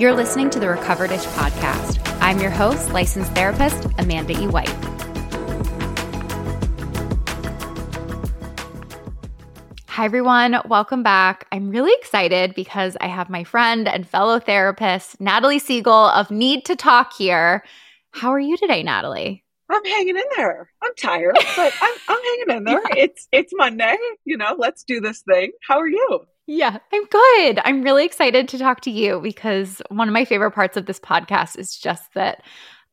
You're listening to the Recover-ish podcast. I'm your host, licensed therapist Amanda E. White. Hi, everyone. Welcome back. I'm really excited because I have my friend and fellow therapist, Natalie Siegel of Need to Talk here. How are you today, Natalie? I'm hanging in there. I'm tired, but I'm, I'm hanging in there. yeah. It's it's Monday. You know, let's do this thing. How are you? Yeah, I'm good. I'm really excited to talk to you because one of my favorite parts of this podcast is just that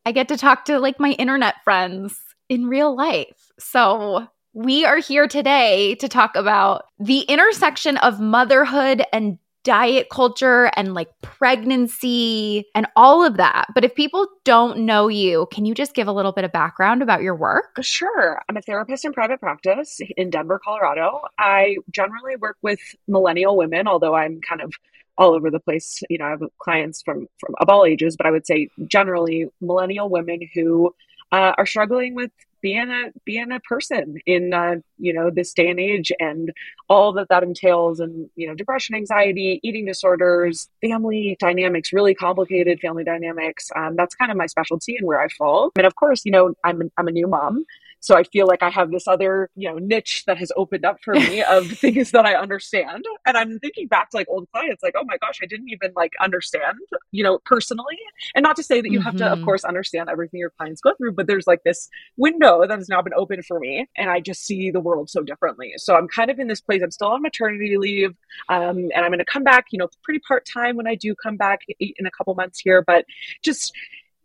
I get to talk to like my internet friends in real life. So, we are here today to talk about the intersection of motherhood and diet culture and like pregnancy and all of that. But if people don't know you, can you just give a little bit of background about your work? Sure. I'm a therapist in private practice in Denver, Colorado. I generally work with millennial women, although I'm kind of all over the place. You know, I have clients from from of all ages, but I would say generally millennial women who uh, are struggling with being a being a person in uh, you know this day and age and all that that entails and you know depression anxiety eating disorders family dynamics really complicated family dynamics um, that's kind of my specialty and where i fall. And of course you know i'm, I'm a new mom so I feel like I have this other, you know, niche that has opened up for me of things that I understand. And I'm thinking back to like old clients, like, oh my gosh, I didn't even like understand, you know, personally. And not to say that you mm-hmm. have to, of mm-hmm. course, understand everything your clients go through, but there's like this window that has now been open for me. And I just see the world so differently. So I'm kind of in this place. I'm still on maternity leave. Um, and I'm going to come back, you know, pretty part time when I do come back in a couple months here, but just,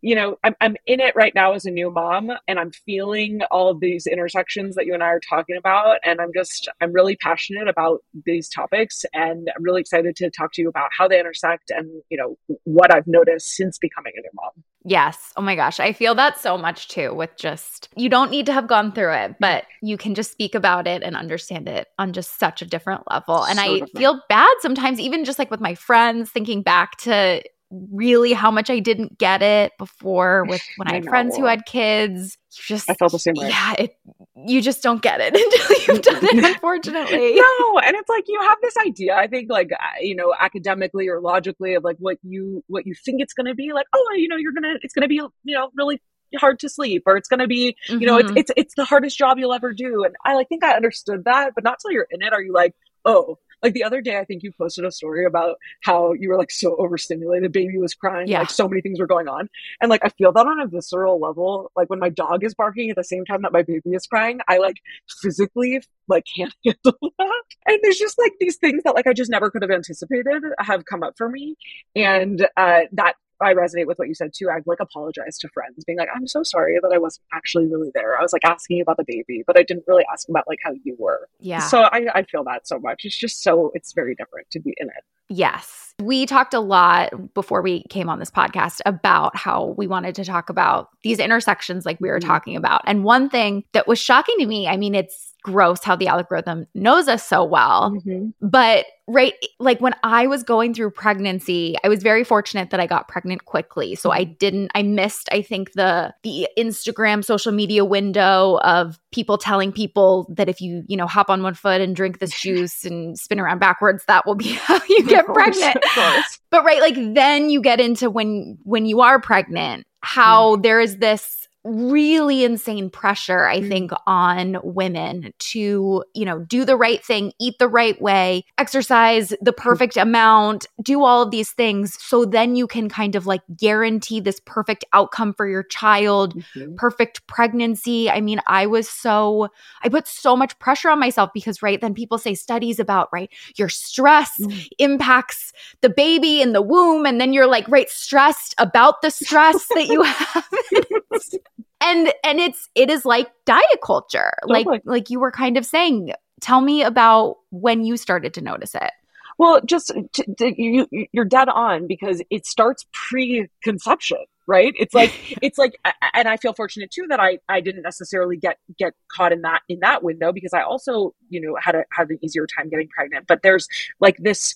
you know, I'm, I'm in it right now as a new mom and I'm feeling all of these intersections that you and I are talking about. And I'm just, I'm really passionate about these topics and I'm really excited to talk to you about how they intersect and, you know, what I've noticed since becoming a new mom. Yes. Oh my gosh. I feel that so much too with just, you don't need to have gone through it, but you can just speak about it and understand it on just such a different level. And so I different. feel bad sometimes, even just like with my friends, thinking back to really how much I didn't get it before with when I, I had friends who had kids. You just I felt the same way. Yeah, it, you just don't get it until you've done it, unfortunately. no, and it's like you have this idea. I think like you know academically or logically of like what you what you think it's going to be. Like oh, you know, you're gonna it's going to be you know really hard to sleep or it's going to be you mm-hmm. know it's, mm-hmm. it's it's the hardest job you'll ever do and i like think i understood that but not till you're in it are you like oh like the other day, I think you posted a story about how you were like so overstimulated, baby was crying, yeah. like so many things were going on. And like I feel that on a visceral level. Like when my dog is barking at the same time that my baby is crying, I like physically like can't handle that. And there's just like these things that like I just never could have anticipated have come up for me. And uh that I resonate with what you said too. I've like apologized to friends, being like, "I'm so sorry that I wasn't actually really there. I was like asking about the baby, but I didn't really ask about like how you were." Yeah. So I, I feel that so much. It's just so it's very different to be in it. Yes. We talked a lot before we came on this podcast about how we wanted to talk about these intersections like we were mm-hmm. talking about. And one thing that was shocking to me, I mean, it's gross how the algorithm knows us so well. Mm-hmm. But right like when I was going through pregnancy, I was very fortunate that I got pregnant quickly. So I mm-hmm. didn't I missed I think the the Instagram social media window of people telling people that if you, you know, hop on one foot and drink this juice and spin around backwards, that will be how you get course, pregnant. But right like then you get into when when you are pregnant, how mm. there is this really insane pressure i mm. think on women to you know do the right thing eat the right way exercise the mm-hmm. perfect amount do all of these things so then you can kind of like guarantee this perfect outcome for your child mm-hmm. perfect pregnancy i mean i was so i put so much pressure on myself because right then people say studies about right your stress mm-hmm. impacts the baby in the womb and then you're like right stressed about the stress that you have and and it's it is like diet culture. Totally. like like you were kind of saying tell me about when you started to notice it. Well just to, to, you you're dead on because it starts pre-conception right? It's like it's like and i feel fortunate too that i i didn't necessarily get get caught in that in that window because i also you know had a had an easier time getting pregnant. But there's like this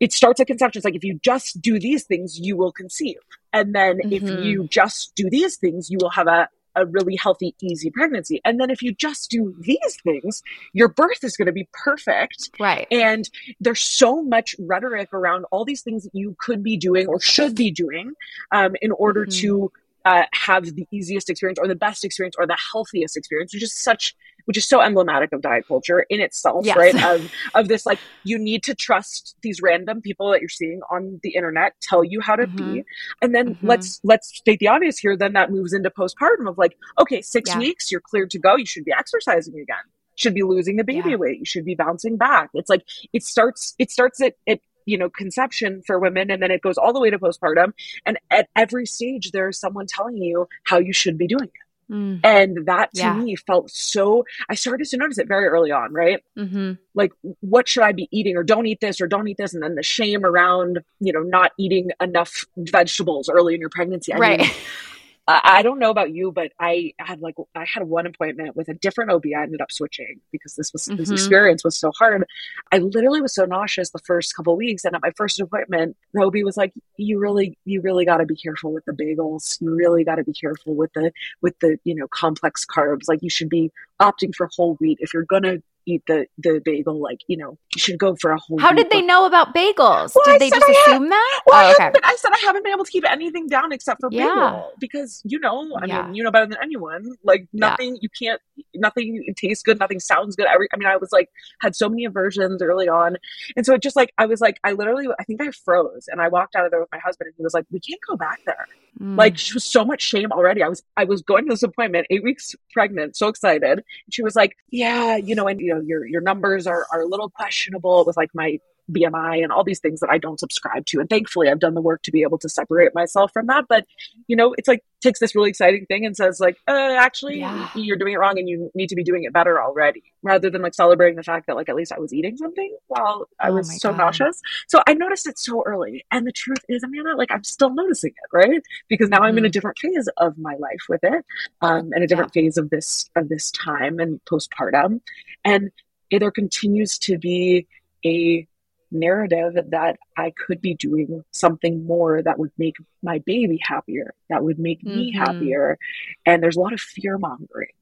it starts at conception. It's like if you just do these things, you will conceive. And then mm-hmm. if you just do these things, you will have a a really healthy, easy pregnancy. And then if you just do these things, your birth is going to be perfect. Right. And there's so much rhetoric around all these things that you could be doing or should be doing um, in order mm-hmm. to uh, have the easiest experience or the best experience or the healthiest experience, which is such which is so emblematic of diet culture in itself, yes. right? Of of this like you need to trust these random people that you're seeing on the internet tell you how to mm-hmm. be. And then mm-hmm. let's let's state the obvious here, then that moves into postpartum of like, okay, six yeah. weeks, you're cleared to go, you should be exercising again. Should be losing the baby yeah. weight. You should be bouncing back. It's like it starts it starts at, at you know conception for women and then it goes all the way to postpartum and at every stage there's someone telling you how you should be doing it Mm. And that to yeah. me felt so, I started to notice it very early on, right? Mm-hmm. Like, what should I be eating or don't eat this or don't eat this? And then the shame around, you know, not eating enough vegetables early in your pregnancy. I right. Mean, I don't know about you, but I had like I had one appointment with a different OB. I ended up switching because this was mm-hmm. this experience was so hard. I literally was so nauseous the first couple weeks, and at my first appointment, the OB was like, "You really, you really got to be careful with the bagels. You really got to be careful with the with the you know complex carbs. Like you should be opting for whole wheat if you're gonna eat the the bagel like you know you should go for a whole how did they know about bagels well, did I they just assume that well, oh, I, okay. I said i haven't been able to keep anything down except for yeah. bagel because you know i yeah. mean you know better than anyone like nothing yeah. you can't nothing tastes good nothing sounds good every i mean i was like had so many aversions early on and so it just like i was like i literally i think i froze and i walked out of there with my husband and he was like we can't go back there mm. like she was so much shame already i was i was going to this appointment eight weeks pregnant so excited she was like yeah you know and you know your your numbers are, are a little questionable with like my BMI and all these things that I don't subscribe to. And thankfully, I've done the work to be able to separate myself from that. But, you know, it's like takes this really exciting thing and says, like, uh, actually, yeah. you're doing it wrong and you need to be doing it better already, rather than like celebrating the fact that, like, at least I was eating something while I oh was so God. nauseous. So I noticed it so early. And the truth is, Amanda, like, I'm still noticing it, right? Because now mm-hmm. I'm in a mm-hmm. different phase of my life with it, um, and a different yeah. phase of this, of this time and postpartum. And there continues to be a narrative that I could be doing something more that would make my baby happier, that would make mm-hmm. me happier. And there's a lot of fear mongering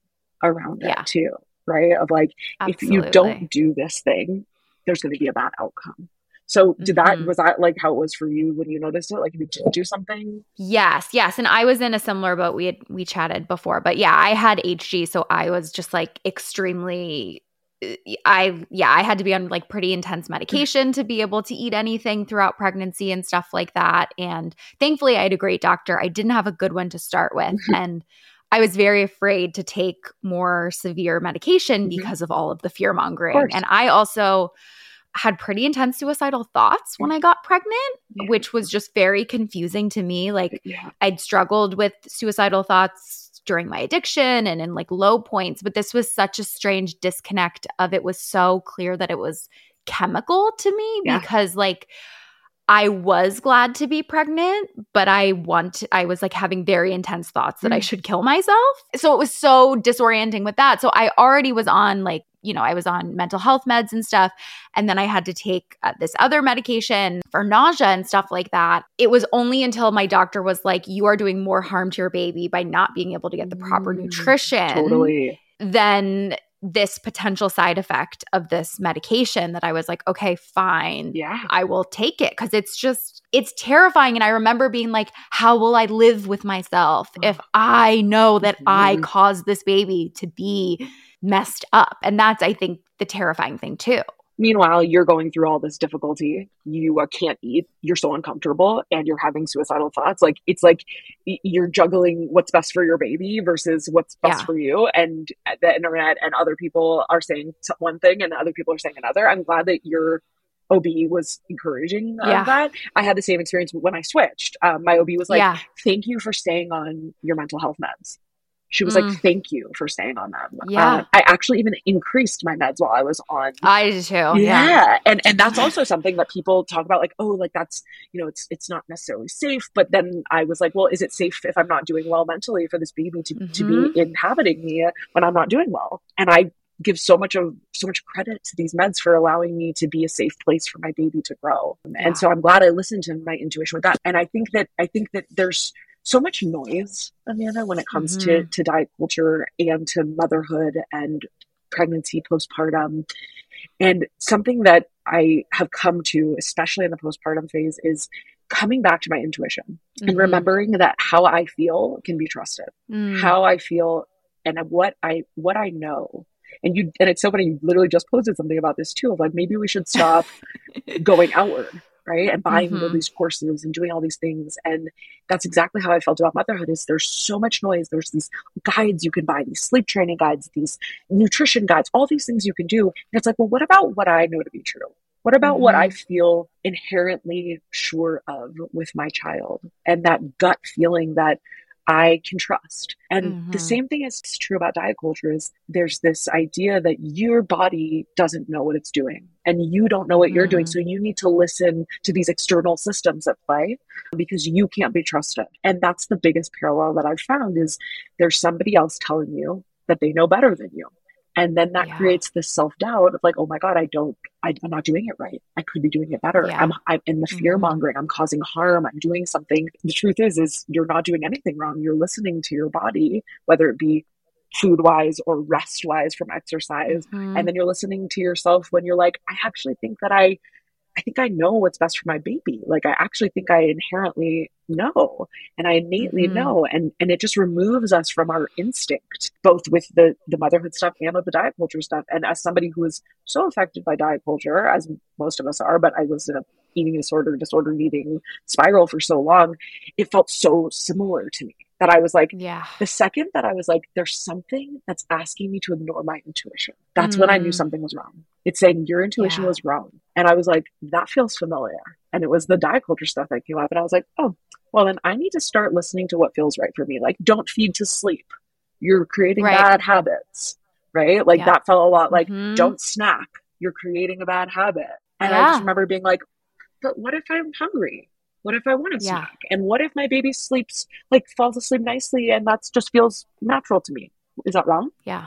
around yeah. it too, right? Of like, Absolutely. if you don't do this thing, there's going to be a bad outcome. So did that mm-hmm. was that like how it was for you when you noticed it? Like if you didn't do something? Yes, yes. And I was in a similar boat. We had we chatted before, but yeah, I had HG, so I was just like extremely I yeah, I had to be on like pretty intense medication to be able to eat anything throughout pregnancy and stuff like that. And thankfully I had a great doctor. I didn't have a good one to start with and I was very afraid to take more severe medication mm-hmm. because of all of the fear mongering. And I also had pretty intense suicidal thoughts when I got pregnant, yeah. which was just very confusing to me. Like yeah. I'd struggled with suicidal thoughts during my addiction and in like low points but this was such a strange disconnect of it was so clear that it was chemical to me yeah. because like I was glad to be pregnant, but I want I was like having very intense thoughts that mm. I should kill myself. So it was so disorienting with that. So I already was on like you know, I was on mental health meds and stuff. And then I had to take uh, this other medication for nausea and stuff like that. It was only until my doctor was like, you are doing more harm to your baby by not being able to get the proper mm, nutrition. Totally. Then this potential side effect of this medication that I was like, okay, fine. Yeah. I will take it because it's just, it's terrifying. And I remember being like, how will I live with myself if I know that mm. I caused this baby to be messed up. And that's, I think, the terrifying thing too. Meanwhile, you're going through all this difficulty. You uh, can't eat. You're so uncomfortable and you're having suicidal thoughts. Like, it's like you're juggling what's best for your baby versus what's best yeah. for you. And the internet and other people are saying one thing and other people are saying another. I'm glad that your OB was encouraging yeah. that. I had the same experience when I switched. Um, my OB was like, yeah. "Thank you for staying on your mental health meds." She was mm. like, "Thank you for staying on them." Yeah, um, I actually even increased my meds while I was on. I did too. Yeah. yeah, and and that's also something that people talk about, like, oh, like that's you know, it's it's not necessarily safe. But then I was like, well, is it safe if I'm not doing well mentally for this baby to mm-hmm. to be mm-hmm. inhabiting me when I'm not doing well? And I give so much of so much credit to these meds for allowing me to be a safe place for my baby to grow. Yeah. And so I'm glad I listened to my intuition with that. And I think that I think that there's so much noise, Amanda, when it comes mm-hmm. to, to diet culture and to motherhood and pregnancy, postpartum. And something that I have come to, especially in the postpartum phase, is coming back to my intuition mm-hmm. and remembering that how I feel can be trusted. Mm. How I feel and what I what I know. And you and it's so funny, you literally just posted something about this too, of like maybe we should stop going outward right and buying mm-hmm. all these courses and doing all these things and that's exactly how i felt about motherhood is there's so much noise there's these guides you can buy these sleep training guides these nutrition guides all these things you can do and it's like well what about what i know to be true what about mm-hmm. what i mm-hmm. feel inherently sure of with my child and that gut feeling that I can trust. And mm-hmm. the same thing is true about diet culture is there's this idea that your body doesn't know what it's doing and you don't know what mm-hmm. you're doing. Mm-hmm. So you need to listen to these external systems at play because you can't be trusted. And that's the biggest parallel that I've found is there's somebody else telling you that they know better than you and then that yeah. creates this self-doubt of like oh my god i don't I, am not doing it right i could be doing it better yeah. i'm i'm in the fear mongering i'm causing harm i'm doing something the truth is is you're not doing anything wrong you're listening to your body whether it be food wise or rest wise from exercise mm-hmm. and then you're listening to yourself when you're like i actually think that i I think I know what's best for my baby. Like I actually think I inherently know and I innately mm-hmm. know. And and it just removes us from our instinct, both with the the motherhood stuff and with the diet culture stuff. And as somebody who is so affected by diet culture, as most of us are, but I was in a eating disorder, disordered eating spiral for so long, it felt so similar to me that I was like, yeah. The second that I was like, there's something that's asking me to ignore my intuition. That's mm. when I knew mm. something was wrong. It's saying your intuition yeah. was wrong. And I was like, that feels familiar. And it was the diet culture stuff that came up. And I was like, oh, well, then I need to start listening to what feels right for me. Like, don't feed to sleep. You're creating right. bad habits, right? Like, yeah. that felt a lot like, mm-hmm. don't snack. You're creating a bad habit. And yeah. I just remember being like, but what if I'm hungry? What if I want to yeah. snack? And what if my baby sleeps, like falls asleep nicely and that just feels natural to me? Is that wrong? Yeah.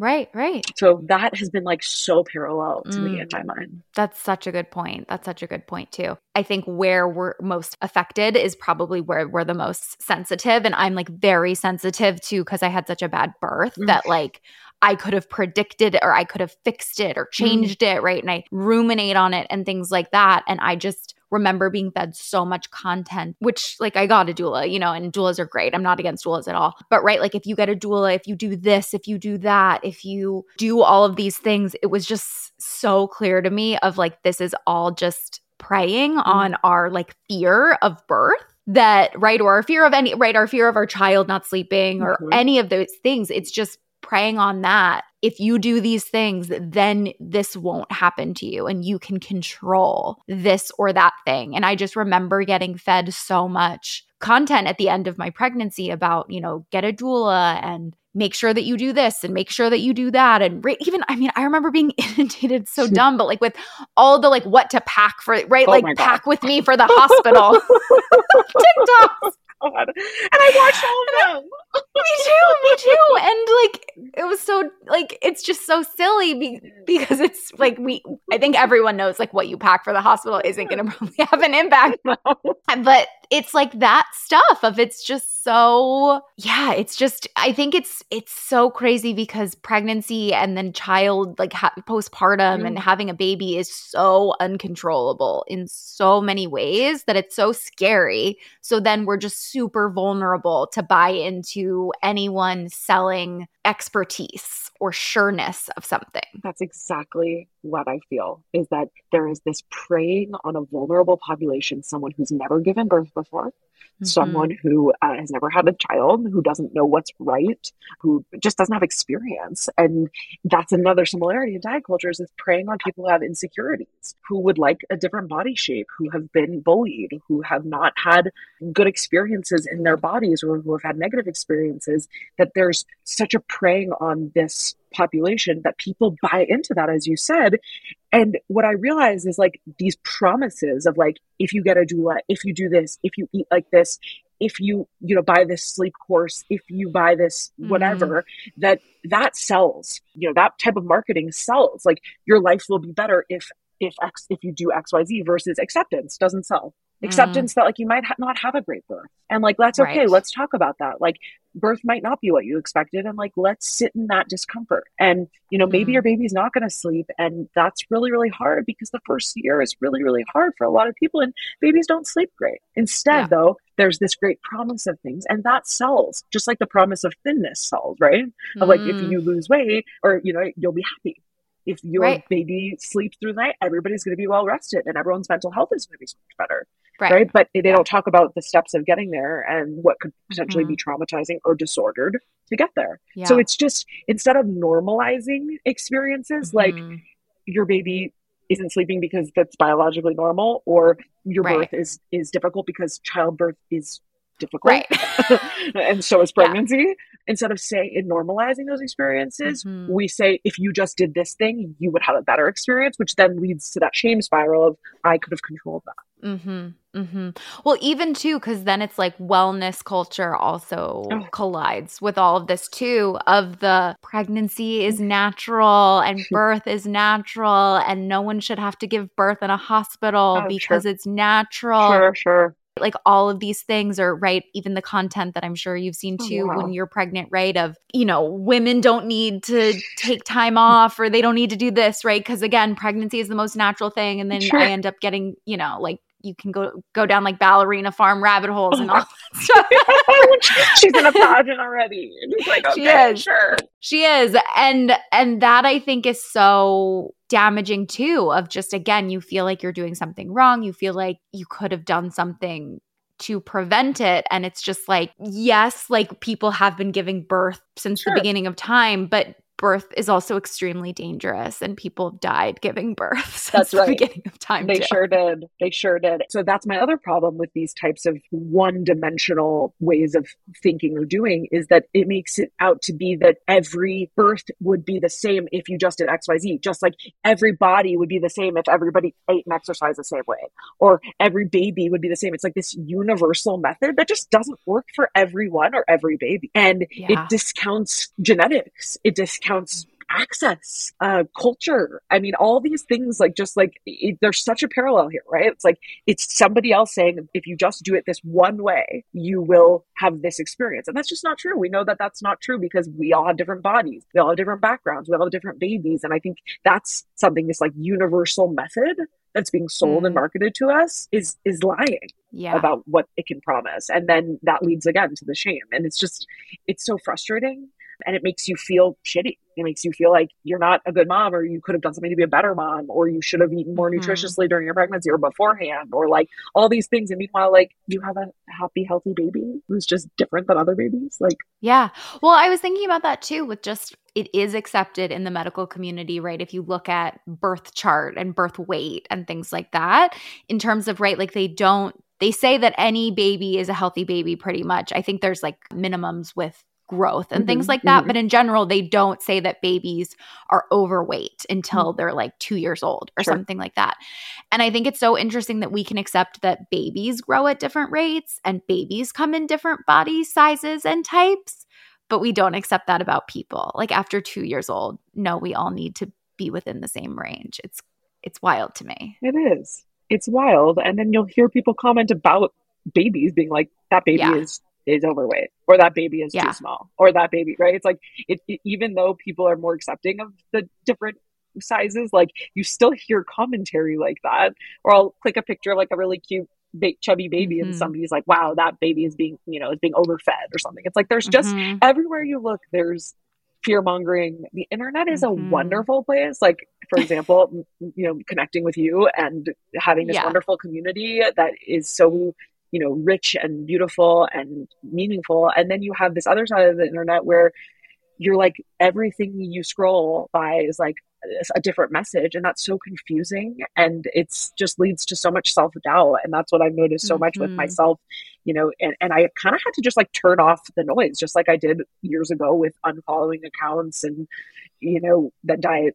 Right, right. So that has been like so parallel to mm. me in my mind. That's such a good point. That's such a good point too. I think where we're most affected is probably where we're the most sensitive. And I'm like very sensitive to because I had such a bad birth mm. that like I could have predicted or I could have fixed it or mm. changed mm. it, right? And I ruminate on it and things like that. And I just remember being fed so much content, which like I got a doula, you know, and doulas are great. I'm not against doulas at all. But right, like if you get a doula, if you do this, if you do that, if you do all of these things, it was just so clear to me of like this is all just preying mm-hmm. on our like fear of birth that right or our fear of any right our fear of our child not sleeping or mm-hmm. any of those things it's just preying on that if you do these things, then this won't happen to you and you can control this or that thing. And I just remember getting fed so much content at the end of my pregnancy about, you know, get a doula and make sure that you do this and make sure that you do that. And re- even i mean i remember being inundated so dumb but like with all the like what to pack for right? Oh like pack with me for the hospital. Tiktoks God. And I watched all of them. me too, me too. And like it was so like it's just so silly be- because it's like we I think everyone knows like what you pack for the hospital isn't going to probably have an impact. but it's like that stuff of it's just so yeah, it's just I think it's it's so crazy because pregnancy and then child like ha- postpartum mm. and having a baby is so uncontrollable in so many ways that it's so scary. So then we're just super vulnerable to buy into anyone selling expertise or sureness of something. That's exactly what I feel is that there is this preying on a vulnerable population, someone who's never given birth before, mm-hmm. someone who uh, has never had a child, who doesn't know what's right, who just doesn't have experience. And that's another similarity in diet cultures is preying on people who have insecurities, who would like a different body shape, who have been bullied, who have not had good experiences in their bodies or who have had negative experiences, that there's such a preying on this population that people buy into that, as you said. And what I realize is like these promises of like, if you get a doula, if you do this, if you eat like this, if you you know buy this sleep course if you buy this whatever mm. that that sells you know that type of marketing sells like your life will be better if if x if you do xyz versus acceptance doesn't sell acceptance mm. that like you might ha- not have a great birth and like that's okay right. let's talk about that like birth might not be what you expected and like let's sit in that discomfort and you know maybe mm. your baby's not going to sleep and that's really really hard because the first year is really really hard for a lot of people and babies don't sleep great instead yeah. though there's this great promise of things and that sells just like the promise of thinness sells right mm. of like if mm. you lose weight or you know you'll be happy if your right. baby sleeps through the night, everybody's going to be well rested and everyone's mental health is going to be so much better. Right. right? But they don't talk about the steps of getting there and what could potentially mm-hmm. be traumatizing or disordered to get there. Yeah. So it's just instead of normalizing experiences mm-hmm. like your baby isn't sleeping because that's biologically normal or your right. birth is is difficult because childbirth is difficult right. and so is pregnancy yeah. instead of saying in normalizing those experiences mm-hmm. we say if you just did this thing you would have a better experience which then leads to that shame spiral of i could have controlled that mm-hmm. Mm-hmm. Well, even too, because then it's like wellness culture also oh. collides with all of this too. Of the pregnancy is natural and birth is natural, and no one should have to give birth in a hospital oh, because sure. it's natural. Sure, sure like all of these things are right even the content that i'm sure you've seen oh, too oh, wow. when you're pregnant right of you know women don't need to take time off or they don't need to do this right because again pregnancy is the most natural thing and then sure. i end up getting you know like you can go go down like ballerina farm rabbit holes and oh all that stuff. She's in a pageant already. Like, okay, she is. Sure. She is. And and that I think is so damaging too of just again you feel like you're doing something wrong you feel like you could have done something to prevent it and it's just like yes like people have been giving birth since sure. the beginning of time but birth is also extremely dangerous and people have died giving birth since that's right. the beginning of time. They too. sure did. They sure did. So that's my other problem with these types of one dimensional ways of thinking or doing is that it makes it out to be that every birth would be the same if you just did XYZ, just like every body would be the same if everybody ate and exercised the same way, or every baby would be the same. It's like this universal method that just doesn't work for everyone or every baby. And yeah. it discounts genetics. It discounts counts access, uh, culture. I mean, all these things, like, just like it, there's such a parallel here, right? It's like it's somebody else saying, if you just do it this one way, you will have this experience. And that's just not true. We know that that's not true because we all have different bodies, we all have different backgrounds, we all have different babies. And I think that's something, this like universal method that's being sold mm. and marketed to us is is lying yeah. about what it can promise and then that leads again to the shame and it's just it's so frustrating and it makes you feel shitty. It makes you feel like you're not a good mom or you could have done something to be a better mom or you should have eaten more mm-hmm. nutritiously during your pregnancy or beforehand or like all these things. And meanwhile, like you have a happy, healthy baby who's just different than other babies. Like, yeah. Well, I was thinking about that too with just it is accepted in the medical community, right? If you look at birth chart and birth weight and things like that, in terms of, right, like they don't they say that any baby is a healthy baby pretty much. I think there's like minimums with growth and mm-hmm, things like that. Mm-hmm. But in general, they don't say that babies are overweight until mm-hmm. they're like two years old or sure. something like that. And I think it's so interesting that we can accept that babies grow at different rates and babies come in different body sizes and types, but we don't accept that about people. Like after two years old, no, we all need to be within the same range. It's it's wild to me. It is. It's wild. And then you'll hear people comment about babies being like, that baby yeah. is is overweight or that baby is yeah. too small or that baby right it's like it, it, even though people are more accepting of the different sizes like you still hear commentary like that or i'll click a picture of like a really cute ba- chubby baby mm-hmm. and somebody's like wow that baby is being you know is being overfed or something it's like there's just mm-hmm. everywhere you look there's fear mongering the internet is mm-hmm. a wonderful place like for example you know connecting with you and having this yeah. wonderful community that is so you know rich and beautiful and meaningful and then you have this other side of the internet where you're like everything you scroll by is like a different message and that's so confusing and it's just leads to so much self-doubt and that's what i've noticed so mm-hmm. much with mm-hmm. myself you know and, and i kind of had to just like turn off the noise just like i did years ago with unfollowing accounts and you know that diet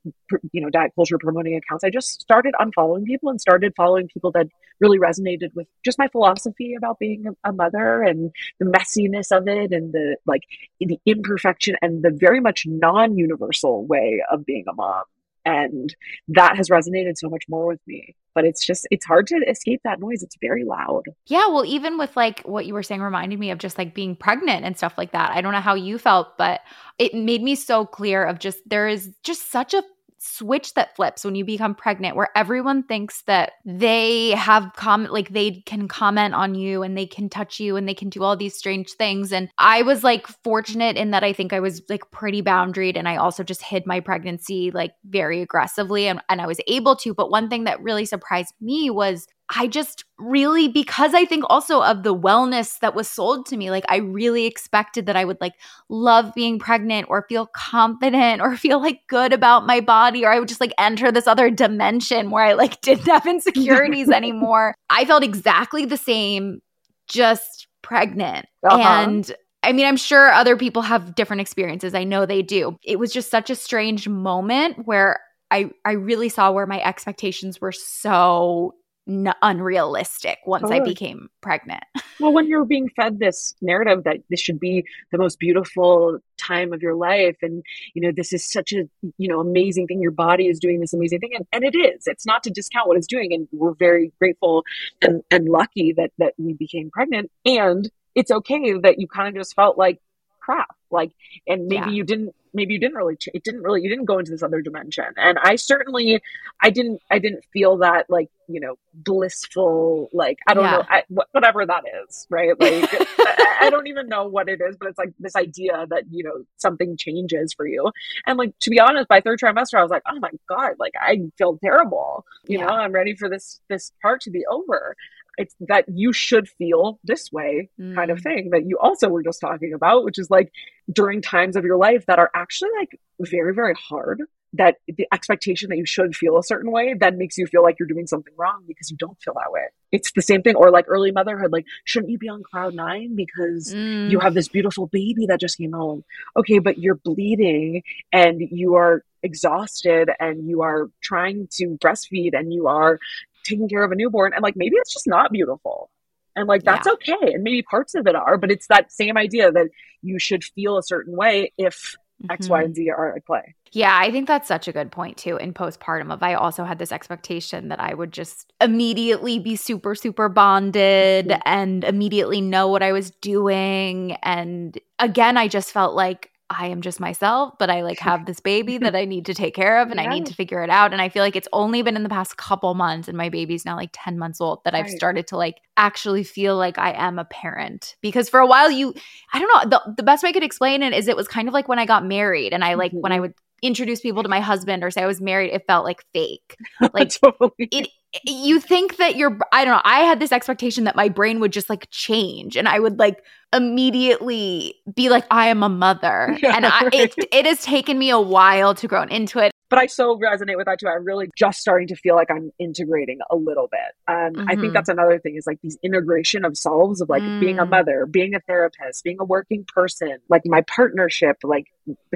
you know diet culture promoting accounts. I just started unfollowing people and started following people that really resonated with just my philosophy about being a, mother and the messiness of it and the like the imperfection and the very much non-universal way of being a mom. And that has resonated so much more with me but it's just it's hard to escape that noise. It's very loud. Yeah well even with like what you were saying reminded me of just like being pregnant and stuff like that. I don't know how you felt but it made me so clear of just there is just such a switch that flips when you become pregnant where everyone thinks that they have comment like they can comment on you and they can touch you and they can do all these strange things. And i was like fortunate in that i think i was like pretty boundaried and i also just hid my pregnancy like very aggressively and, and i was able to. But one thing that really surprised me was I just really, because I think also of the wellness that was sold to me, like I really expected that I would like love being pregnant or feel confident or feel like good about my body, or I would just like enter this other dimension where I like didn't have insecurities anymore. I felt exactly the same, just pregnant. Uh-huh. And I mean, I'm sure other people have different experiences. I know they do. It was just such a strange moment where I I really saw where my expectations were so n- unrealistic once. I became pregnant. well, when you're being fed this narrative that this should be the most beautiful time of your life and you know this is such a you know amazing thing your body is doing this amazing thing and, and it is it's not to discount what it's doing and we're very grateful and and lucky that that we became pregnant and it's okay that you kind of just felt like crap like and maybe yeah. you didn't maybe you didn't really it didn't really you didn't go into this other dimension and i certainly i didn't i didn't feel that like you know blissful like i don't yeah. know I, whatever that is right like I, I, don't even know what it is but it's like this idea that you know something changes for you and like to be honest by third trimester i was like oh my god like i feel terrible you yeah. know i'm ready for this this part to be over it's that you should feel this way mm. kind of mm. thing that you also were just talking about which is like during times of your life that are actually like very very hard that the expectation that you should feel a certain way then makes you feel like you're doing something wrong because you don't feel that way it's the same thing or like early motherhood like shouldn't you be on cloud nine because mm. you have this beautiful baby that just came home okay but you're bleeding and you are exhausted and you are trying to breastfeed and you are taking care of a newborn and like maybe it's just not beautiful and like that's yeah. okay and maybe parts of it are but it's that same idea that you should feel a certain way if mm-hmm. x y and mm-hmm. z are at play yeah i think that's such a good point too in postpartum of i also had this expectation that i would just immediately be super super bonded mm-hmm. and immediately know what i was doing and again i just felt like I am just myself, but I like have this baby that I need to take care of and yeah. I need to figure it out. And I feel like it's only been in the past couple months, and my baby's now like 10 months old, that right. I've started to like actually feel like I am a parent. Because for a while, you, I don't know, the, the best way I could explain it is it was kind of like when I got married and I like, mm-hmm. when I mm-hmm. would introduce people to my husband or say I was married, it felt like fake. Like totally. it you think that you're I don't know, I had this expectation that my brain would just like change and I would like immediately be like I am a mother. Yeah, and I, right. it it has taken me a while to grow into it but I so resonate with that too. I'm really just starting to feel like I'm integrating a little bit. Um, mm-hmm. I think mm-hmm. that's another thing is like these integration of selves of like mm. being a mm. mother, being a therapist, being a working person, like my partnership, like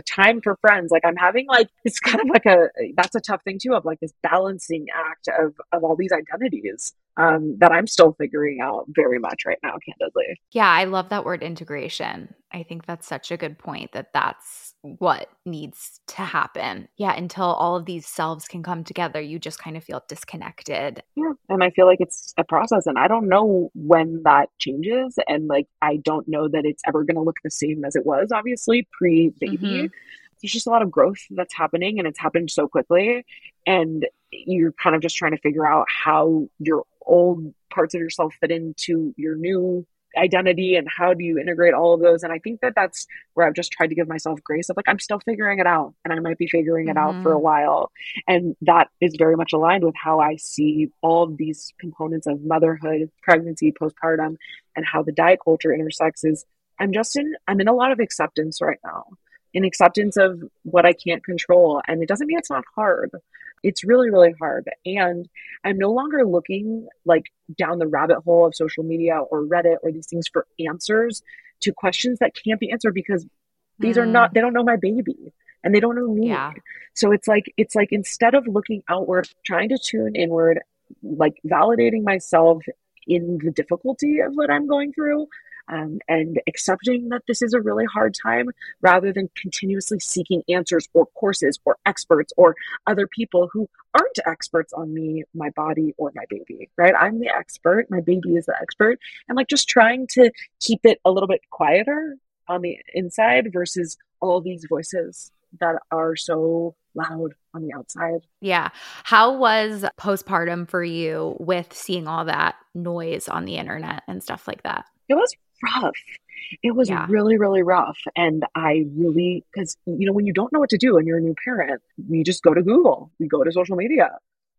time for friends. Like I'm having like it's kind of like a that's a tough thing too of like this balancing act of of all these identities um, that I'm still figuring out very much right now, candidly. Yeah, I love that word integration. I think that's such a good point that that's what needs to happen. Yeah, until all of these selves can come together, you just kind of feel disconnected. Yeah, and I feel like it's a process, and I don't know when that changes. And like, I don't know that it's ever going to look the same as it was, obviously, pre baby. Mm-hmm. There's just a lot of growth that's happening, and it's happened so quickly. And you're kind of just trying to figure out how your old parts of yourself fit into your new identity and how do you integrate all of those and i think that that's where i've just tried to give myself grace of like i'm still figuring it out and i might be figuring it mm-hmm. out for a mm-hmm. while and that is very much aligned with how i see all of these components of motherhood pregnancy postpartum and how the diet culture intersects is i'm just in i'm in a lot of acceptance right now in acceptance of what i can't control and it doesn't mean it's not hard it's really really hard and i'm no longer looking like down the rabbit hole of social media or reddit or these things for answers to questions that can't be answered because these mm. are not mm. they don't know my baby and they don't know me yeah. so it's like it's like instead of looking outward trying to tune inward like validating myself in the difficulty of what i'm going through um, and accepting that this is a really hard time rather than continuously seeking answers or courses or experts or other people who aren't experts on me, my body, or my baby, right? I'm the expert, my baby is the expert, and like just trying to keep it a little bit quieter on the inside versus all these voices that are so loud on the outside. Yeah. How was postpartum for you with seeing all that noise on the internet and stuff like that? It was rough. It was yeah. really, really rough. And I really, because, you know, when you don't know what to do and you're a new parent, we just go to Google, we go to social media.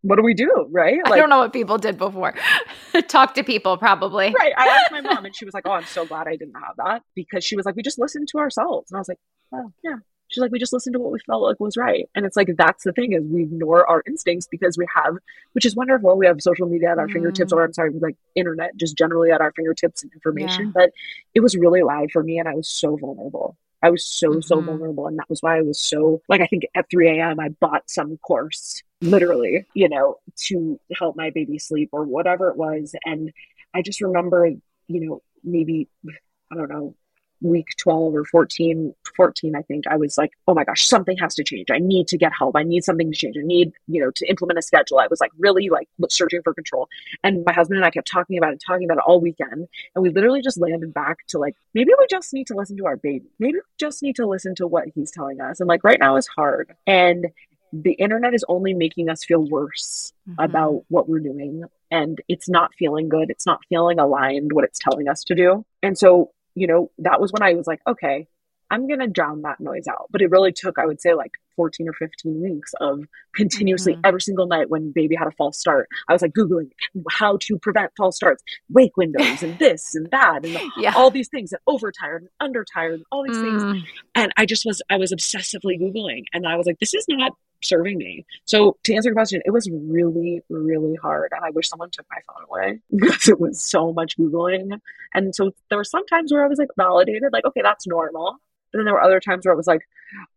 What do we do? Right? Like, I don't know what people did before. Talk to people, probably. Right. I asked my mom, and she was like, Oh, I'm so glad I didn't have that because she was like, We just listened to ourselves. And I was like, Oh, yeah, she's like we just listened to what we felt like was right and it's like that's the thing is we ignore our instincts because we have which is wonderful we have social media at our mm. fingertips or i'm sorry like internet just generally at our fingertips and information yeah. but it was really loud for me and i was so vulnerable i was so mm-hmm. so vulnerable and that was why i was so like i think at 3 a.m i bought some course literally you know to help my baby sleep or whatever it was and i just remember you know maybe I don't know, week 12 or 14 14 i think i was like oh my gosh something has to change. I need to get help. I need something to change. I need you know to implement a schedule. I was like really like searching for control. And my husband and i kept talking about it talking about it all weekend. And we literally just landed back to like maybe we just need to listen to our baby. Maybe we just need to listen to what he's telling us. And like right now is hard. And the internet is only making us feel worse mm-hmm. about what we're doing. And it's not feeling good. It's not feeling aligned what it's telling us to do. And so you know, that was when I was like, okay, I'm going to drown that noise out. But it really took, I would say, like 14 or 15 weeks of continuously mm-hmm. every single night when baby had a false start. I was like Googling how to prevent false starts, wake windows, and this and that, and yeah. all these things, and overtired and undertired, and all these mm. things. And I just was, I was obsessively Googling. And I was like, this is not serving me. So to answer your question, it was really, really hard. And I wish someone took my phone away because it was so much Googling. And so there were some times where I was like validated, like, okay, that's normal. But then there were other times where it was like,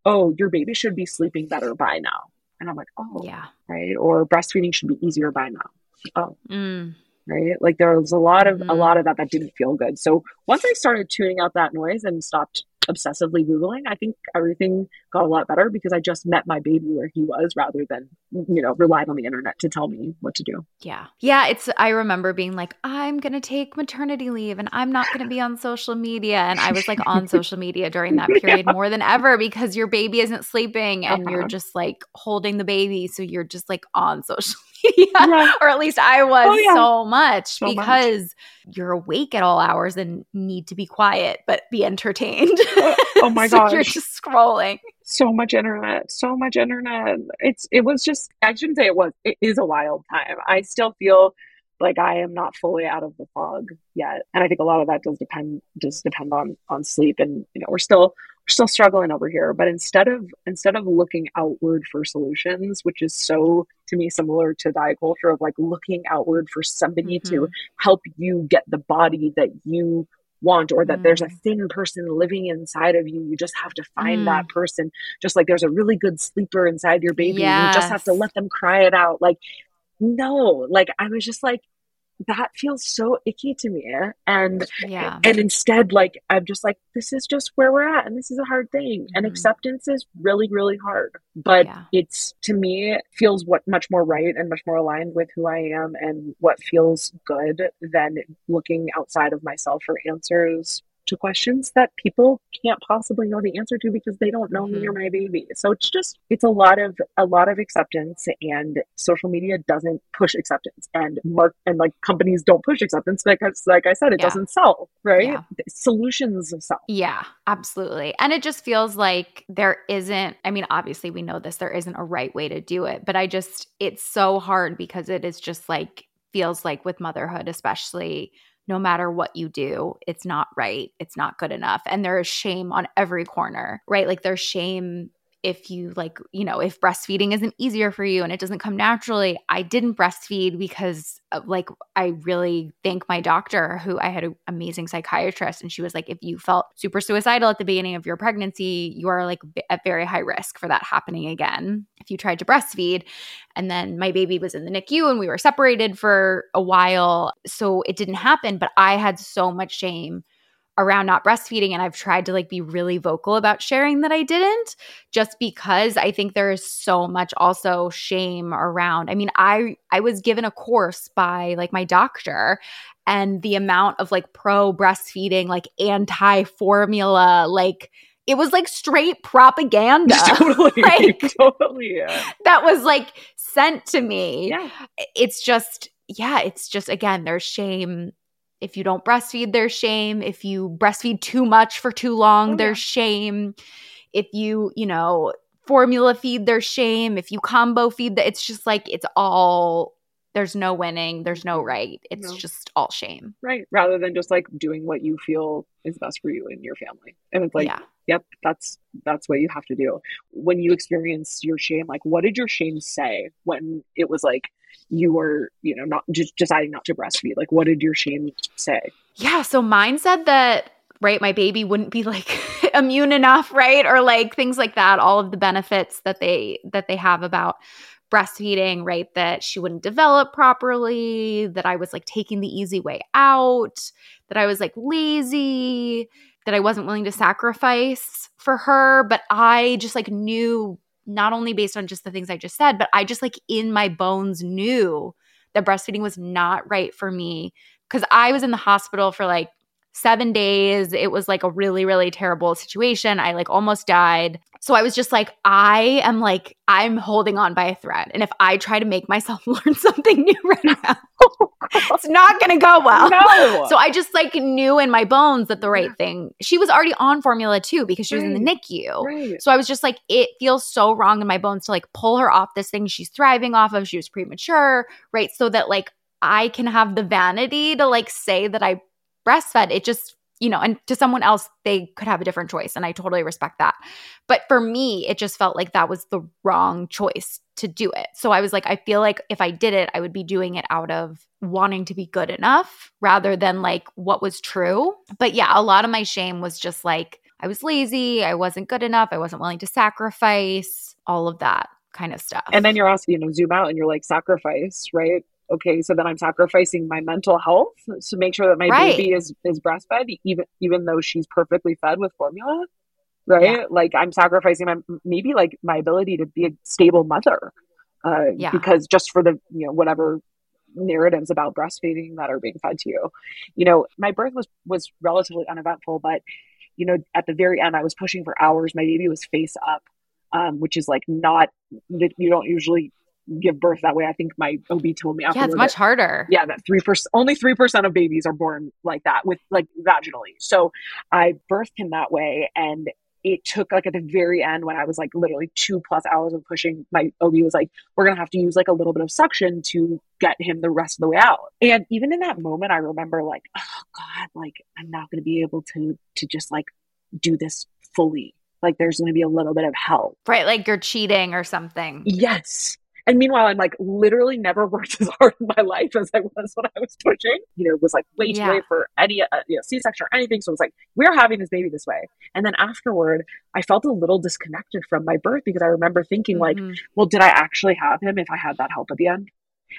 oh, your baby should be sleeping better by now. And I'm like, oh, yeah. Right. Or breastfeeding should be easier by now. Oh. Mm. Right. Like there was a lot of, mm-hmm. a lot of that that didn't feel good. So once I started tuning out that noise and stopped obsessively Googling, I think everything got a lot better because I just met my baby where he was rather than, you know, relied on the internet to tell me what to do. Yeah. Yeah. It's, I remember being like, I'm going to take maternity leave and I'm not going to be on social media. And I was like on social media during that period yeah. more than ever because your baby isn't sleeping and uh-huh. you're just like holding the baby. So you're just like on social media, yeah. or at least I was oh, yeah. so much so because much. you're awake at all hours and need to be quiet, but be entertained. Oh, oh my so gosh. You're just scrolling. So much internet, so much internet. It's, it was just, I shouldn't say it was, it is a wild time. I still feel like I am not fully out of the fog yet. And I think a lot of that does depend just depend on on sleep and you know, we're still still struggling over here. But instead of instead of looking outward for solutions, which is so to me similar to diet culture of like looking outward for somebody mm-hmm. to help you get the body that you want or that mm. there's a mm. thin person living inside of you you just have to find mm. that person just like there's a really good sleeper inside your baby yes. you just have to let them cry it out like no like i was just like that feels so icky to me and yeah and instead like i'm just like this is just where we're at and this is a hard thing mm-hmm. and acceptance is really really hard but yeah. it's to me feels what much more right and much more aligned with who i am and what feels good than looking outside of myself for answers to questions that people can't possibly know the answer to because they don't know mm-hmm. me or my baby. So it's just it's a lot of a lot of acceptance and social media doesn't push acceptance and mark and like companies don't push acceptance because like I said it yeah. doesn't sell, right? Yeah. Solutions sell. Yeah, absolutely. And it just feels like there isn't I mean obviously we know this there isn't a right way to do it, but I just it's so hard because it is just like feels like with motherhood especially no matter what you do, it's not right. It's not good enough. And there is shame on every corner, right? Like there's shame if you like, you know, if breastfeeding isn't easier for you and it doesn't come naturally. I didn't breastfeed because like I really thank my doctor who I had an amazing psychiatrist and she was like if you felt super suicidal at the beginning of your pregnancy, you are like at very high risk for that happening again if you tried to breastfeed. And then my baby was in the NICU and we were separated for a while, so it didn't happen, but I had so much shame around not breastfeeding and I've tried to like be really vocal about sharing that I didn't just because I think there is so much also shame around. I mean, I I was given a course by like my doctor and the amount of like pro breastfeeding, like anti formula, like it was like straight propaganda. Totally. like, totally. Yeah. That was like sent to me. Yeah. It's just, yeah, it's just, again, there's shame. If you don't breastfeed, there's shame. If you breastfeed too much for too long, oh, there's yeah. shame. If you, you know, formula feed, there's shame. If you combo feed, it's just like, it's all there's no winning, there's no mm-hmm. right. It's no. just all shame. Right. Rather than just like doing what you feel is best for you and your family. And it's like, yeah. yep, that's that's what you have to do. When you experience your shame, like what did your shame say when it was like you were, you know, not just deciding not to breastfeed? Like what did your shame say? Yeah, so mine said that right my baby wouldn't be like immune enough right or like things like that all of the benefits that they that they have about breastfeeding, right? That she wouldn't develop properly, that I was like taking the easy way out, that I was like lazy, that I wasn't willing to sacrifice for her. But I just like knew, not only based on just the things I just said, but I just like in my bones knew that breastfeeding was not right for me because I was in the hospital for like seven days. It was like a really, really terrible situation. I like almost died. So I was just like, I am like, I'm holding on by a thread. And if I try to make myself learn something new right now, it's not going to go well. No. So I just like knew in my bones that the right thing, she was already on formula too because she was right. in the NICU. Right. So I was just like, it feels so wrong in my bones to like pull her off this thing she's thriving off of. She was premature, right? So that like I can have the vanity to like say that I breastfed. It just, you know, and to someone else, they could have a different choice. And I totally respect that. But for me, it just felt like that was the wrong choice to do it. So I was like, I feel like if I did it, I would be doing it out of wanting to be good enough rather than like what was true. But yeah, a lot of my shame was just like, I was lazy, I wasn't good enough, I wasn't willing to sacrifice, all of that kind of stuff. And then you're also, you know, zoom out and you're like, sacrifice, right? Okay so then i'm sacrificing my mental health to make sure that my right. baby is is breastfed even even though she's perfectly fed with formula right yeah. like i'm sacrificing my maybe like my ability to be a stable mother uh yeah. because just for the you know whatever narratives about breastfeeding that are being fed to you you know my birth was was relatively uneventful but you know at the very end i was pushing for hours my baby was face up um, which is like not that you don't usually give birth that way. I think my OB told me. Yeah, it's much that, harder. Yeah, that three percent, only three percent of babies are born like that with like vaginally. So I birthed him that way, and it took like at the very end when I was like literally two plus hours of pushing. My OB was like, "We're gonna have to use like a little bit of suction to get him the rest of the way out." And even in that moment, I remember like, "Oh God, like I'm not gonna be able to to just like do this fully." Like there's going to be a little bit of help. Right. Like you're cheating or something. Yes. And meanwhile, I'm like literally never worked as hard in my life as I was when I was pushing. You know, it was like way too yeah. late for any uh, you know, C-section or anything. So it was like we're having this baby this way. And then afterward, I felt a little disconnected from my birth because I remember thinking mm-hmm. like, well, did I actually have him if I had that help at the end?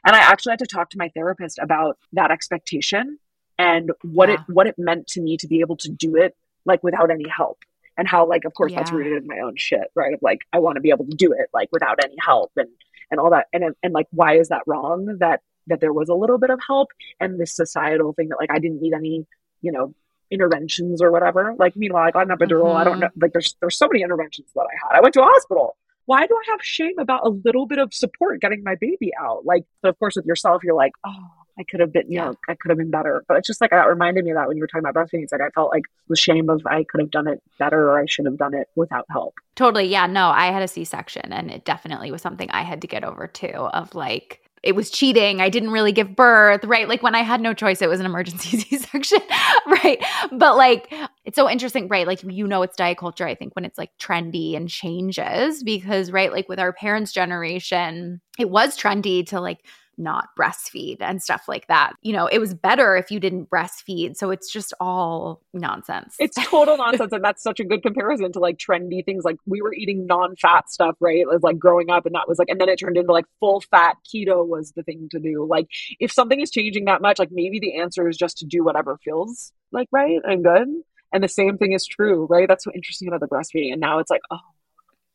And I actually had to talk to my therapist about that expectation and what yeah. it what it meant to me to be able to do it like without any help and how like of course yeah. that's rooted in my own shit right of like i want to be able to do it like without any help and and all that. And and like why is that wrong? That that there was a little bit of help and this societal thing that like I didn't need any you know interventions or whatever. Like meanwhile I got an epidural. Mm-hmm. I don't know like there's there's so many interventions that I had. I went to a hospital. Why do I have shame about a little bit of support getting my baby out? Like so of course with yourself you're like oh I could have been, you yeah. know, I could have been better. But it's just like that reminded me of that when you were talking about breastfeeding. It's like I felt like the shame of I could have done it better or I should have done it without help. Totally. Yeah. No, I had a C section and it definitely was something I had to get over too of like, it was cheating. I didn't really give birth, right? Like when I had no choice, it was an emergency C section, right? But like, it's so interesting, right? Like, you know, it's diet culture, I think, when it's like trendy and changes because, right, like with our parents' generation, it was trendy to like, not breastfeed and stuff like that. You know, it was better if you didn't breastfeed. So it's just all nonsense. It's total nonsense. and that's such a good comparison to like trendy things. Like we were eating non fat stuff, right? It was like growing up, and that was like, and then it turned into like full fat keto was the thing to do. Like if something is changing that much, like maybe the answer is just to do whatever feels like right and good. And the same thing is true, right? That's so interesting about the breastfeeding. And now it's like, oh,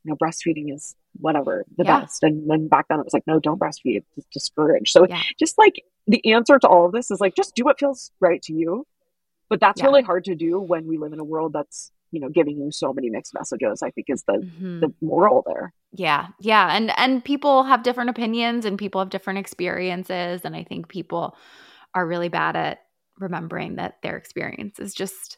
you know, breastfeeding is whatever the yeah. best. And then back then it was like, no, don't breastfeed. It's discouraged. So yeah. just like the answer to all of this is like, just do what feels right to you. But that's yeah. really hard to do when we live in a world that's, you know, giving you so many mixed messages, I think is the mm-hmm. the moral there. Yeah. Yeah. And and people have different opinions and people have different experiences. And I think people are really bad at remembering that their experience is just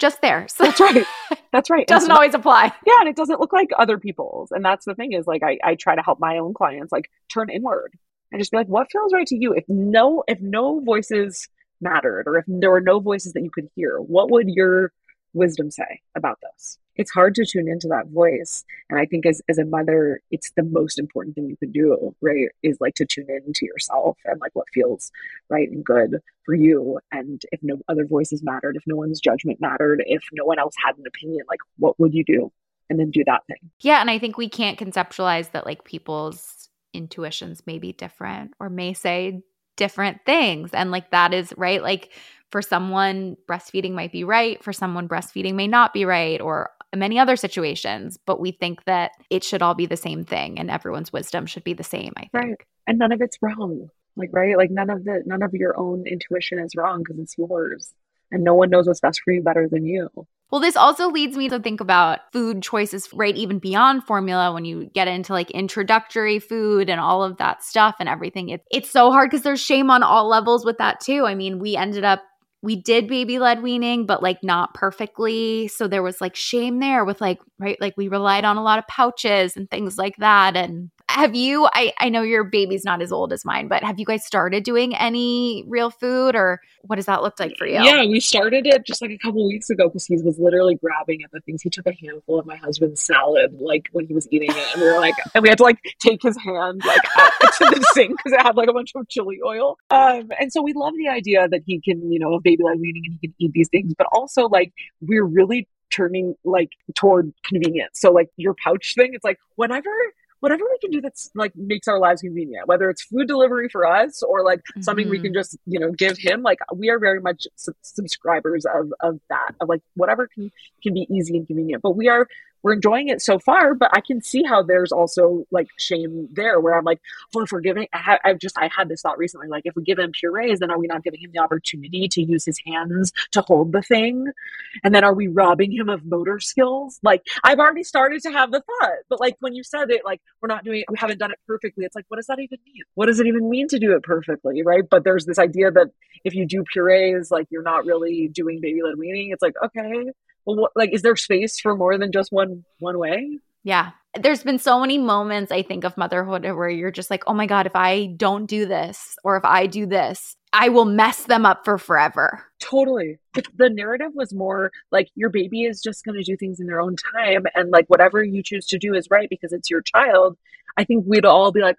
just theirs. That's right. That's right. doesn't always apply. Yeah, and it doesn't look like other people's. And that's the thing is like I, I try to help my own clients like turn inward and just be like, what feels right to you? If no if no voices mattered or if there were no voices that you could hear, what would your wisdom say about this? it's hard to tune into that voice. And I think as, as a mother, it's the most important thing you can do, right? Is like to tune into yourself and like what feels right and good for you. And if no other voices mattered, if no one's judgment mattered, if no one else had an opinion, like what would you do? And then do that thing. Yeah. And I think we can't conceptualize that like people's intuitions may be different or may say different things. And like that is right. Like for someone, breastfeeding might be right. For someone, breastfeeding may not be right. Or many other situations, but we think that it should all be the same thing and everyone's wisdom should be the same, I think. Right. And none of it's wrong. Like, right? Like none of the none of your own intuition is wrong because it's yours. And no one knows what's best for you better than you. Well, this also leads me to think about food choices, right? Even beyond formula, when you get into like introductory food and all of that stuff and everything, it, it's so hard because there's shame on all levels with that too. I mean, we ended up we did baby led weaning, but like not perfectly. So there was like shame there with like, right? Like we relied on a lot of pouches and things like that. And have you I, I know your baby's not as old as mine but have you guys started doing any real food or what does that look like for you? Yeah we started it just like a couple weeks ago because he was literally grabbing at the things. He took a handful of my husband's salad like when he was eating it and we were like and we had to like take his hand like to the sink because it had like a bunch of chili oil. Um and so we love the idea that he can you know a baby led weaning and he can eat these things but also like we're really turning like toward convenience. So like your pouch thing it's like whenever whatever we can do that's like makes our lives convenient, whether it's food delivery for us or like mm-hmm. something we can mm-hmm. just, you know, give him. Like we are very much subscribers of, of that, of like whatever can, can be easy and convenient. But we are we're enjoying it so far, but I can see how there's also like shame there where I'm like, well, if we're giving, I ha- I've just, I had this thought recently, like if we give him purees, then are we not giving him the opportunity to use his hands to hold the thing? And then are we robbing him of motor skills? Like I've already started to have the thought, but like when you said it, like we're not doing it, we haven't done it perfectly. It's like, what does that even mean? What does it even mean to do it perfectly? Right. But there's this idea that if you do purees, like you're not really doing baby led weaning. It's like, okay, well, what, like, is there space for more than just one one way? Yeah. There's been so many moments I think of motherhood where you're just like, oh my God, if I don't do this or if I do this, I will mess them up for forever. Totally. The narrative was more like your baby is just going to do things in their own time. And like whatever you choose to do is right because it's your child. I think we'd all be like,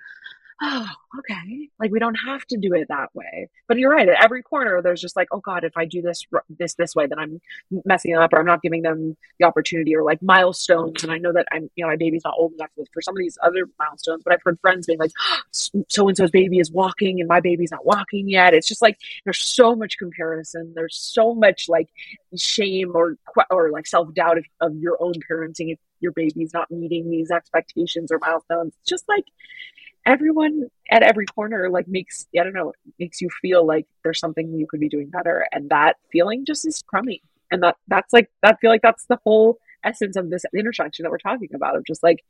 oh, okay. Like we don't have to do it that way. But you're right. At every corner, there's just like, oh God, if I do this this this way, then I'm messing up, or I'm not giving them the opportunity, or like milestones. And I know that I'm, you know, my baby's not old enough for some of these other milestones. But I've heard friends being like, so and so's baby is walking, and my baby's not walking yet. It's just like there's so much comparison. There's so much like shame or or like self doubt of, of your own parenting if your baby's not meeting these expectations or milestones. It's just like everyone at every corner like makes I don't know makes you feel like there's something you could be doing better, and that feeling just is crummy. And that that's like that feel like that's the whole essence of this intersection that we're talking about of just like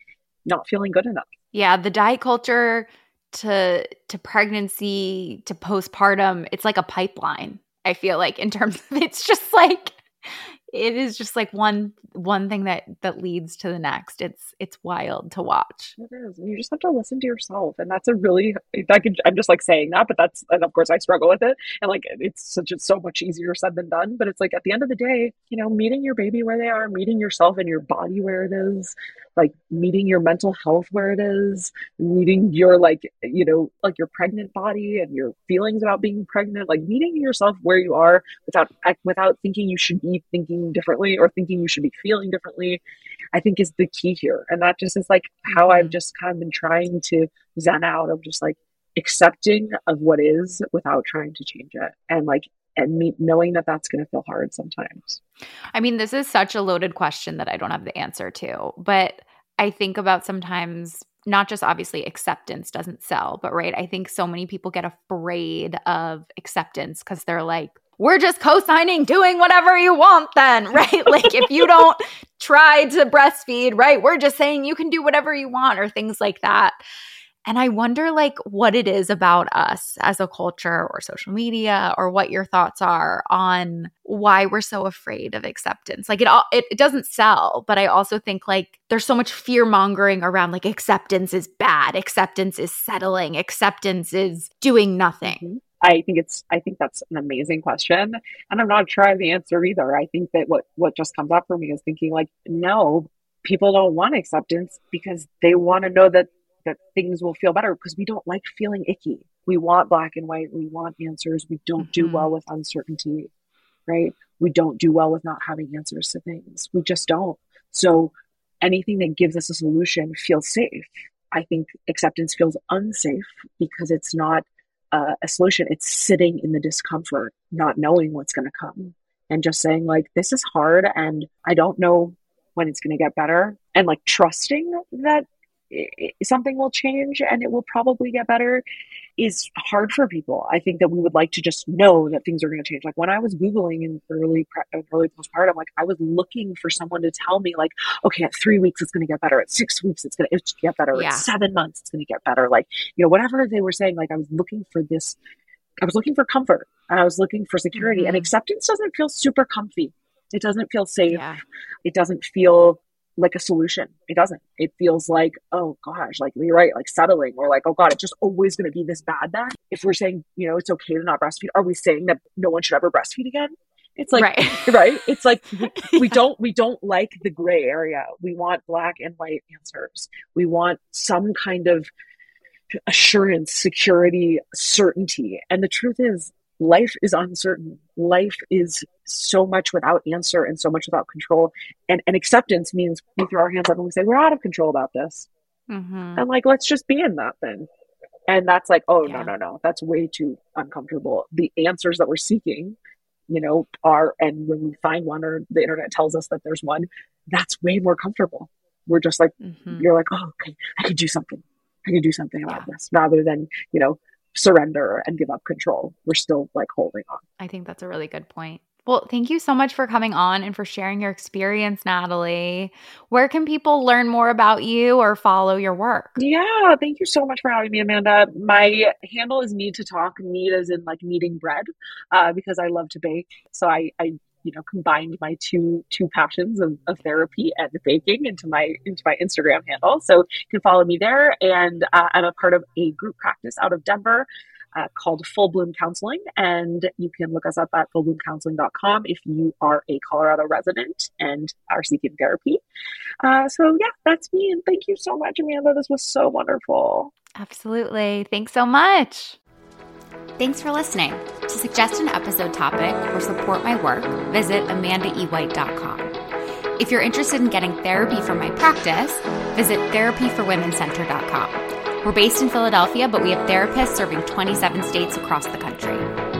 not feeling good enough. Yeah, the diet culture to to pregnancy to postpartum, it's like a pipeline. I feel like in terms of it's just like it is just like one one thing that that leads to the next. It's it's wild to watch. It is and you just have to listen to yourself and that's a really i could i'm just like saying that but that's and of course i struggle with it and like it's such it's so much easier said than done but it's like at the end of the day you know meeting your baby where they are meeting yourself and your body where it is like meeting your mental health where it is meeting your like you know like your pregnant body and your feelings about being pregnant like meeting yourself where you are without without thinking you should be thinking differently or thinking you should be feeling differently i think is the key here and that just is like how i've mm-hmm. just kind of been trying to zen out of just like accepting of what is without trying to change it and like and me knowing that that's going to feel hard sometimes. I mean, this is such a loaded question that I don't have the answer to, but I think about sometimes not just obviously acceptance doesn't sell, but right, I think so many people get afraid of acceptance because they're like, we're just co-signing doing whatever you want then right like if you don't try to breastfeed right we're just saying you can do whatever you want or things like that and I wonder like what it is about us as a culture or social media or what your thoughts are on why we're so afraid of acceptance. Like it all it, it doesn't sell, but I also think like there's so much fear mongering around like acceptance is bad, acceptance is settling, acceptance is doing nothing. Mm-hmm. Mm-hmm. I think it's I think that's an amazing question. And I'm not sure I have the answer either. I think that what what just comes up for me is thinking like, no, people don't want acceptance because they want to know that that things will feel better because we don't like feeling icky. We want black and white. We want answers. We don't mm-hmm. do well with uncertainty, right? We don't do well with not having answers to things. We just don't. So anything that gives us a solution feels safe. I think acceptance feels unsafe because it's not uh, a solution. It's sitting in the discomfort, not knowing what's going to come, and just saying, like, this is hard and I don't know when it's going to get better. And like trusting that something will change and it will probably get better is hard for people. I think that we would like to just know that things are going to change. Like when I was googling in early early postpartum, like I was looking for someone to tell me, like, okay, at three weeks it's going to get better. At six weeks it's going to get better. Yeah. At seven months it's going to get better. Like you know, whatever they were saying, like I was looking for this. I was looking for comfort and I was looking for security. Mm-hmm. And acceptance doesn't feel super comfy. It doesn't feel safe. Yeah. It doesn't feel like a solution. It doesn't. It feels like, oh gosh, like you're right, like settling, or like, oh god, it's just always going to be this bad then. If we're saying, you know, it's okay to not breastfeed, are we saying that no one should ever breastfeed again? It's like, right. right? It's like we, we don't we don't like the gray area. We want black and white answers. We want some kind of assurance, security, certainty. And the truth is, life is uncertain. Life is so much without answer and so much without control. And, and acceptance means we throw our hands up and we say, we're out of control about this. Mm-hmm. And like, let's just be in that then. And that's like, oh, yeah. no, no, no, that's way too uncomfortable. The answers that we're seeking, you know, are, and when we find one or the internet tells us that there's one, that's way more comfortable. We're just like, mm-hmm. you're like, oh, okay, I can do something. I can do something about yeah. this rather than, you know, surrender and give up control. We're still like holding on. I think that's a really good point. Well, thank you so much for coming on and for sharing your experience, Natalie. Where can people learn more about you or follow your work? Yeah, thank you so much for having me, Amanda. My handle is Knead to Talk. Knead as in like kneading bread, uh, because I love to bake. So I, I you know combined my two two passions of, of, therapy and baking into my into my instagram handle. So you can follow me there. And uh, i'm a part of a group practice out of denver uh, called full bloom counseling. And you can look us up at fullbloomcounseling.com if you are a colorado resident and are seeking therapy. Uh, so yeah that's me. And thank you so much amanda. This was so wonderful. Absolutely. Thanks so much Thanks for listening. To suggest an episode topic or support my work, visit amandaewhite.com. If you're interested in getting therapy from my practice, visit therapyforwomencenter.com. We're based in Philadelphia, but we have therapists serving 27 states across the country.